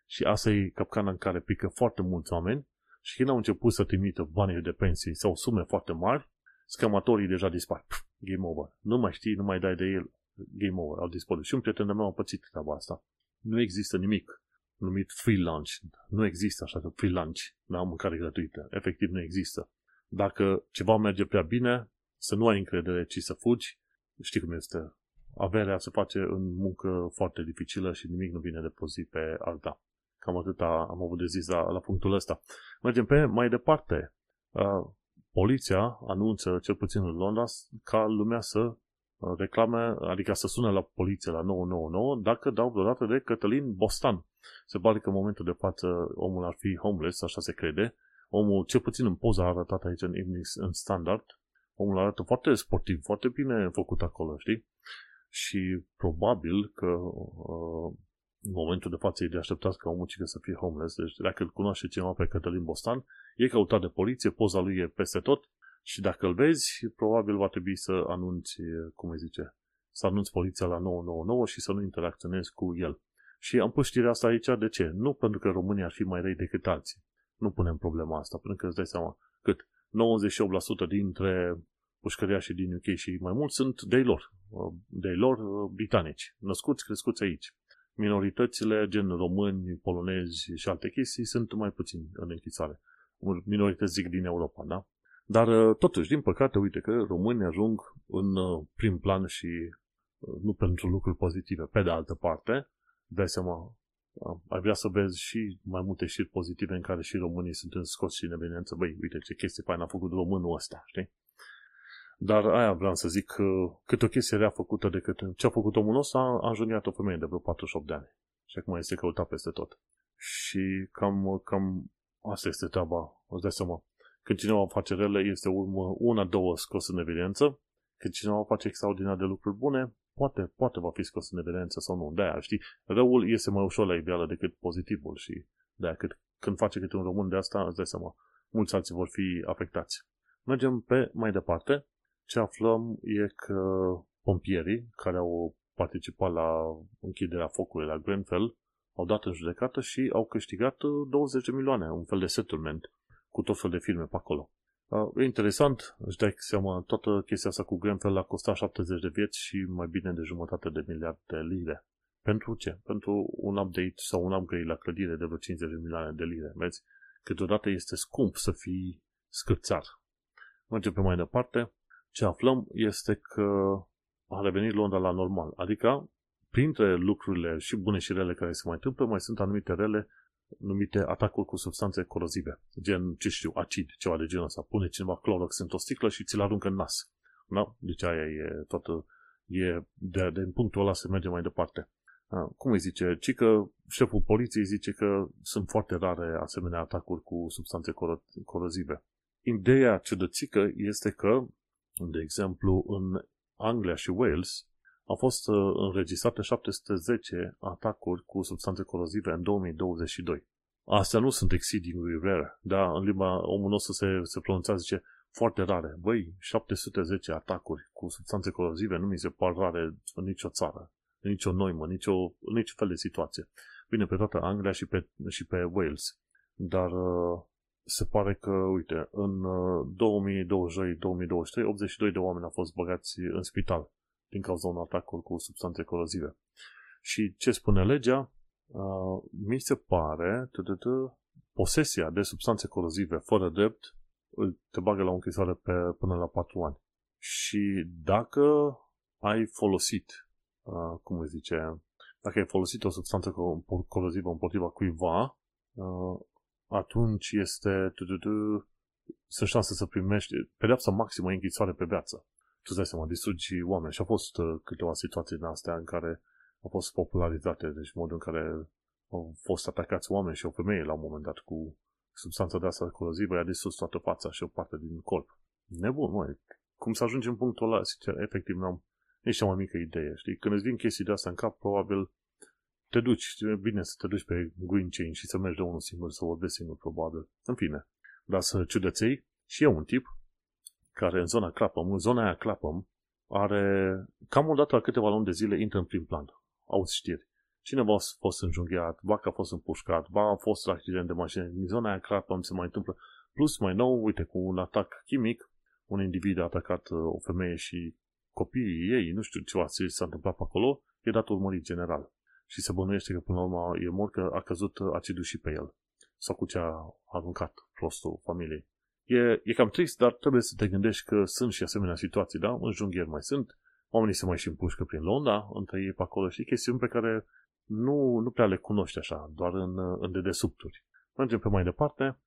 Și asta e capcana în care pică foarte mulți oameni și când au început să trimită banii de pensii sau sume foarte mari, scamatorii deja dispar. Pff, game over. Nu mai știi, nu mai dai de el. Game over. Au dispărut. Și un prieten de meu a pățit treaba asta. Nu există nimic numit free lunch. Nu există așa de free lunch la mâncare gratuită. Efectiv nu există. Dacă ceva merge prea bine, să nu ai încredere, ci să fugi. Știi cum este. Averea se face în muncă foarte dificilă și nimic nu vine de pe zi pe alta. Cam atât am avut de zis la, la punctul ăsta. Mergem pe mai departe. Uh, poliția anunță, cel puțin în Londra, ca lumea să uh, reclame, adică să sună la poliție la 999 dacă dau vreodată de Cătălin Bostan. Se pare că în momentul de față omul ar fi homeless, așa se crede. Omul, cel puțin în poza arătată aici în, în standard, omul arată foarte sportiv, foarte bine făcut acolo, știi? Și probabil că uh, în momentul de față e de așteptat ca omul să fie homeless. Deci dacă îl cunoaște cineva pe Cătălin Bostan, e căutat de poliție, poza lui e peste tot și dacă îl vezi, probabil va trebui să anunți, cum îi zice, să anunți poliția la 999 și să nu interacționezi cu el. Și am pus știrea asta aici, de ce? Nu pentru că România ar fi mai răi decât alții. Nu punem problema asta, pentru că îți dai seama cât 98% dintre pușcăriașii din UK și mai mult sunt de lor, de lor britanici, născuți, crescuți aici. Minoritățile, gen români, polonezi și alte chestii, sunt mai puțin în închisare. Minorități zic din Europa, da? Dar uh, totuși, din păcate, uite că românii ajung în uh, prim plan și uh, nu pentru lucruri pozitive. Pe de altă parte, dai seama, ai vrea să vezi și mai multe știri pozitive în care și românii sunt în scos și în evidență. Băi, uite ce chestie faină a făcut românul ăsta, știi? Dar aia vreau să zic, cât o chestie rea făcută decât ce a făcut omul ăsta, a înjuniat o femeie de vreo 48 de ani. Și acum este căutat peste tot. Și cam, cam asta este treaba, îți dai seama. Când cineva face rele, este urmă una, două scos în evidență. Când cineva face extraordinar de lucruri bune, poate, poate va fi scos în evidență sau nu. De-aia, știi, răul este mai ușor la ideală decât pozitivul și de-aia cât, când face câte un român de asta, îți dai seama, mulți alții vor fi afectați. Mergem pe mai departe. Ce aflăm e că pompierii care au participat la închiderea focului la Grenfell au dat în judecată și au câștigat 20 de milioane, un fel de settlement cu tot fel de filme pe acolo. Uh, e interesant, își dai seama, toată chestia asta cu Grenfell a costat 70 de vieți și mai bine de jumătate de miliarde de lire. Pentru ce? Pentru un update sau un upgrade la clădire de vreo 50 de milioane de lire. Vezi? Câteodată este scump să fii scârțar. Mergem pe mai departe. Ce aflăm este că a revenit Londra la normal. Adică, printre lucrurile și bune și rele care se mai întâmplă, mai sunt anumite rele numite atacuri cu substanțe corozive, gen, ce știu, acid, ceva de genul ăsta. Pune cineva clorox într-o sticlă și ți-l aruncă în nas. Da? Deci aia e toată, e, de, de în punctul ăla se merge mai departe. A, cum îi zice? Ci că șeful poliției zice că sunt foarte rare asemenea atacuri cu substanțe coro- corozive. Ideea ciudățică este că, de exemplu, în Anglia și Wales, au fost uh, înregistrate 710 atacuri cu substanțe corozive în 2022. Astea nu sunt exceedingly rare, dar în limba omul nostru se, se pronunțează, zice, foarte rare. Băi, 710 atacuri cu substanțe corozive nu mi se par rare în nicio țară, în nicio noimă, nicio, în niciun fel de situație. Bine, pe toată Anglia și pe, și pe Wales. Dar uh, se pare că, uite, în 2022-2023, uh, 82 de oameni au fost băgați în spital din cauza unor atacuri cu substanțe corozive. Și ce spune legea? Uh, mi se pare posesia de substanțe corozive fără drept te bagă la o închisoare pe, până la 4 ani. Și dacă ai folosit, uh, cum îi zice, dacă ai folosit o substanță corozivă împotriva cuiva, uh, atunci este sunt șanse să primești pedeapsa maximă închisoare pe viață tu îți dai seama, distrugi oameni. Și au fost uh, câteva situații din astea în care au fost popularizate, deci modul în care au fost atacați oameni și o femeie la un moment dat cu substanța de asta corozivă, i-a distrus toată fața și o parte din corp. Nebun, măi. Cum să ajungi în punctul ăla, sincer, efectiv n-am nici cea mai mică idee, știi? Când îți vin chestii de astea în cap, probabil te duci, e bine să te duci pe Green Chain și să mergi de unul singur, să vorbești singur, probabil. În fine, dar să ciudăței și eu un tip care în zona Clapham, în zona aia Clapham, are cam o dată la câteva luni de zile intră în prim plan. Auzi știri. Cineva a fost înjunghiat, ba că a fost împușcat, ba a fost accident de mașină. În zona aia Clapham se mai întâmplă. Plus mai nou, uite, cu un atac chimic, un individ a atacat uh, o femeie și copiii ei, nu știu ce s-a întâmplat pe acolo, e dat urmărit general. Și se bănuiește că până la urmă e mort că a căzut acidul și pe el. Sau cu ce a aruncat prostul familiei. E, e cam trist, dar trebuie să te gândești că sunt și asemenea situații, da? În junghieri mai sunt, oamenii se mai și împușcă prin Londra, între ei pe acolo și chestiuni pe care nu, nu prea le cunoști așa, doar în, în dedesubturi. Mergem pe mai departe.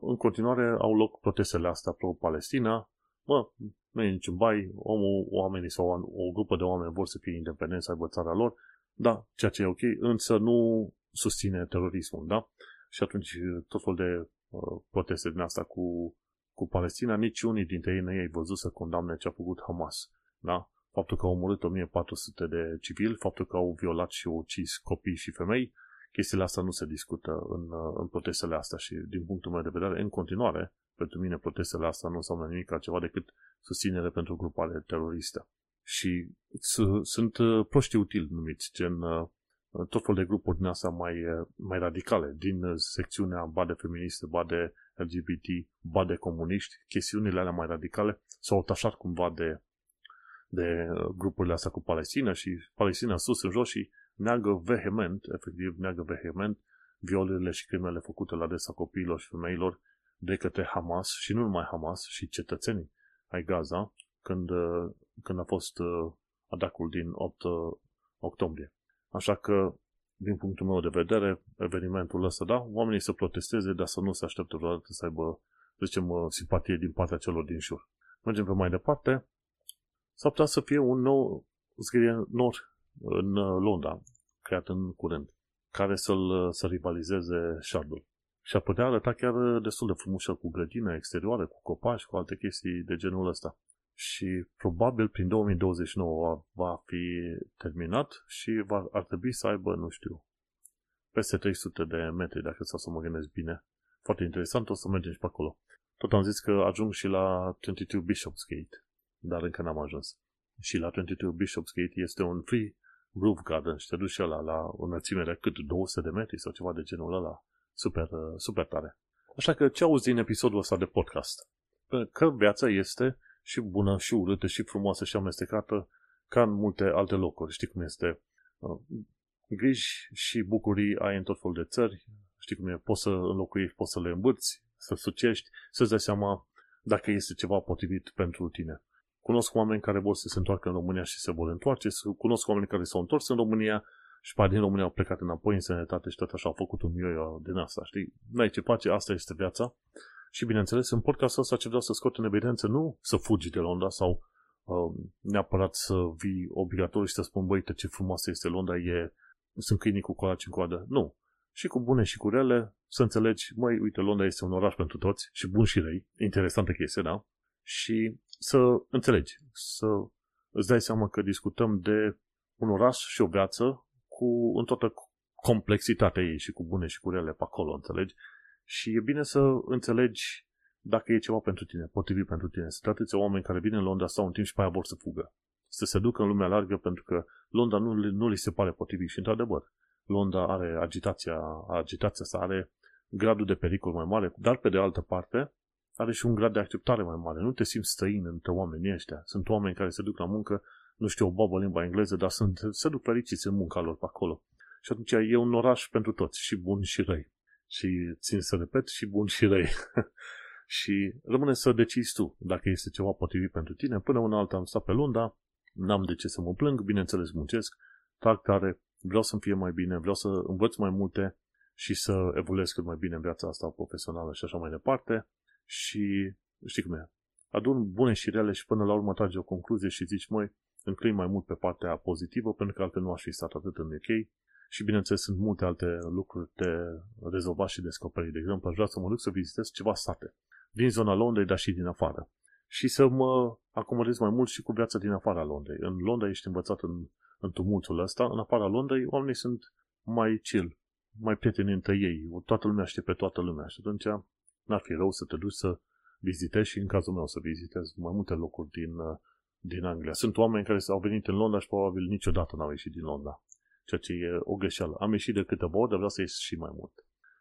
În continuare au loc protestele astea pro-Palestina. mă, nu e niciun bai, omul, oamenii sau o grupă de oameni vor să fie independenți, să aibă țara lor, da, ceea ce e ok, însă nu susține terorismul, da? Și atunci tot fel de uh, proteste din asta cu, cu Palestina, nici unii dintre ei nu ei văzut să condamne ce a făcut Hamas, da? Faptul că au omorât 1400 de civili, faptul că au violat și ucis copii și femei, chestiile astea nu se discută în, uh, în protestele astea și din punctul meu de vedere, în continuare, pentru mine protestele astea nu înseamnă nimic altceva decât susținere pentru grupare teroriste. Și sunt uh, proști utili numiți, gen uh, tot fel de grupuri din astea mai, mai radicale, din secțiunea ba de feministe, ba de LGBT, ba de comuniști, chestiunile alea mai radicale s-au atașat cumva de, de grupurile astea cu Palestina și Palestina sus în jos și neagă vehement, efectiv neagă vehement violările și crimele făcute la adresa copiilor și femeilor de către Hamas și nu numai Hamas, și cetățenii ai Gaza când, când a fost uh, atacul din 8 uh, octombrie. Așa că, din punctul meu de vedere, evenimentul ăsta, da, oamenii să protesteze, dar să nu se aștepte vreodată să aibă, să zicem, uh, simpatie din partea celor din jur. Mergem pe mai departe. S-ar putea să fie un nou zgârie nor în Londra, creat în curând, care să-l să rivalizeze Shardul. Și ar putea arăta chiar destul de frumos cu grădină exterioară, cu copaci, cu alte chestii de genul ăsta. Și probabil prin 2029 va fi terminat și va, ar trebui să aibă, nu știu, peste 300 de metri, dacă să să mă gândesc bine. Foarte interesant, o să mergem și pe acolo. Tot am zis că ajung și la 22 Bishopsgate, dar încă n-am ajuns. Și la 22 Bishopsgate este un free roof garden și te duci și ăla la o înălțime de cât 200 de metri sau ceva de genul ăla. Super, uh, super tare. Așa că ce auzi din episodul ăsta de podcast? Că viața este și bună, și urâtă, și frumoasă, și amestecată, ca în multe alte locuri. Știi cum este? Uh, griji și bucurii ai în tot felul de țări. Știi cum e? Poți să înlocuiești, poți să le îmbârți, să sucești, să-ți dai seama dacă este ceva potrivit pentru tine. Cunosc oameni care vor să se întoarcă în România și se vor întoarce. Cunosc oameni care s-au întors în România și pe din România au plecat înapoi în sănătate și tot așa au făcut un ioio din asta, știi? N-ai ce face, asta este viața. Și bineînțeles, în podcastul ăsta ce vreau să scot în evidență, nu să fugi de Londra sau uh, neapărat să vii obligatoriu și să spun, băi, ce frumoasă este Londra, e, sunt câinii cu colaci în coadă. Nu. Și cu bune și cu rele, să înțelegi, măi, uite, Londra este un oraș pentru toți și bun și răi. Interesantă chestie, da? Și să înțelegi, să îți dai seama că discutăm de un oraș și o viață cu în toată complexitatea ei și cu bune și cu rele pe acolo, înțelegi? Și e bine să înțelegi dacă e ceva pentru tine, potrivit pentru tine. Sunt atâția oameni care vin în Londra, stau un timp și pe aia vor să fugă. Să se ducă în lumea largă pentru că Londra nu, nu li se pare potrivit și într-adevăr. Londra are agitația, agitația asta, are gradul de pericol mai mare, dar pe de altă parte are și un grad de acceptare mai mare. Nu te simți străin între oamenii ăștia. Sunt oameni care se duc la muncă, nu știu o babă limba engleză, dar sunt, se duc fericiți în munca lor pe acolo. Și atunci e un oraș pentru toți, și buni și răi. Și țin să repet, și buni și răi. <laughs> și rămâne să decizi tu dacă este ceva potrivit pentru tine. Până una alta am stat pe Lunda, n-am de ce să mă plâng, bineînțeles muncesc, trag tare, vreau să-mi fie mai bine, vreau să învăț mai multe și să evoluez cât mai bine în viața asta profesională și așa mai departe și știi cum e, adun bune și rele și până la urmă trage o concluzie și zici, măi, înclin mai mult pe partea pozitivă, pentru că altfel nu aș fi stat atât în UK și bineînțeles sunt multe alte lucruri de rezolvat și descoperit. De exemplu, aș vrea să mă duc să vizitez ceva sate din zona Londrei, dar și din afară. Și să mă acomodez mai mult și cu viața din afara Londrei. În Londra ești învățat în, în tumultul ăsta, în afara Londrei oamenii sunt mai chill, mai prieteni între ei, toată lumea știe pe toată lumea și atunci n-ar fi rău să te duci să vizitezi și în cazul meu să vizitez mai multe locuri din, uh, din Anglia. Sunt oameni care au venit în Londra și probabil niciodată n-au ieșit din Londra, ceea ce e o greșeală. Am ieșit de câteva ori, dar vreau să ies și mai mult.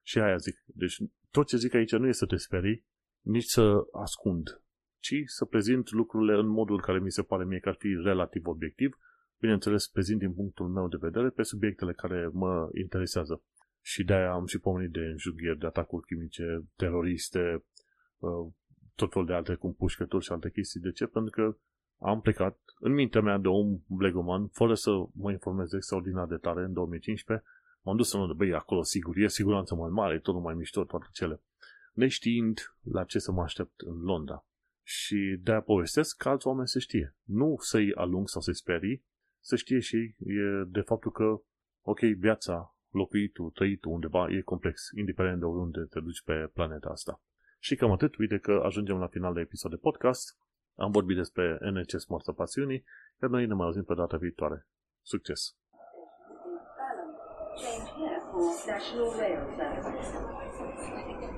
Și aia zic. Deci tot ce zic aici nu e să te sperii, nici să ascund, ci să prezint lucrurile în modul care mi se pare mie că ar fi relativ obiectiv, bineînțeles prezint din punctul meu de vedere pe subiectele care mă interesează. Și de-aia am și pomenit de înjugheri, de atacuri chimice, teroriste, uh, tot felul de alte cum pușcături și alte chestii. De ce? Pentru că am plecat în mintea mea de om blegoman, fără să mă informez extraordinar de tare în 2015, m-am dus să nu băi, acolo sigur, e siguranță mai mare, e tot mai mișto, toate cele. Neștiind la ce să mă aștept în Londra. Și de-aia povestesc ca alți oameni să știe. Nu să-i alung sau să-i sperii, să știe și e de faptul că, ok, viața, locuitul, trăitul undeva e complex, indiferent de oriunde te duci pe planeta asta. Și cam atât, uite că ajungem la final de episod de podcast. Am vorbit despre NCS Moarța Pasiunii, iar noi ne mai auzim pe data viitoare. Succes! Change here for National Rail Service.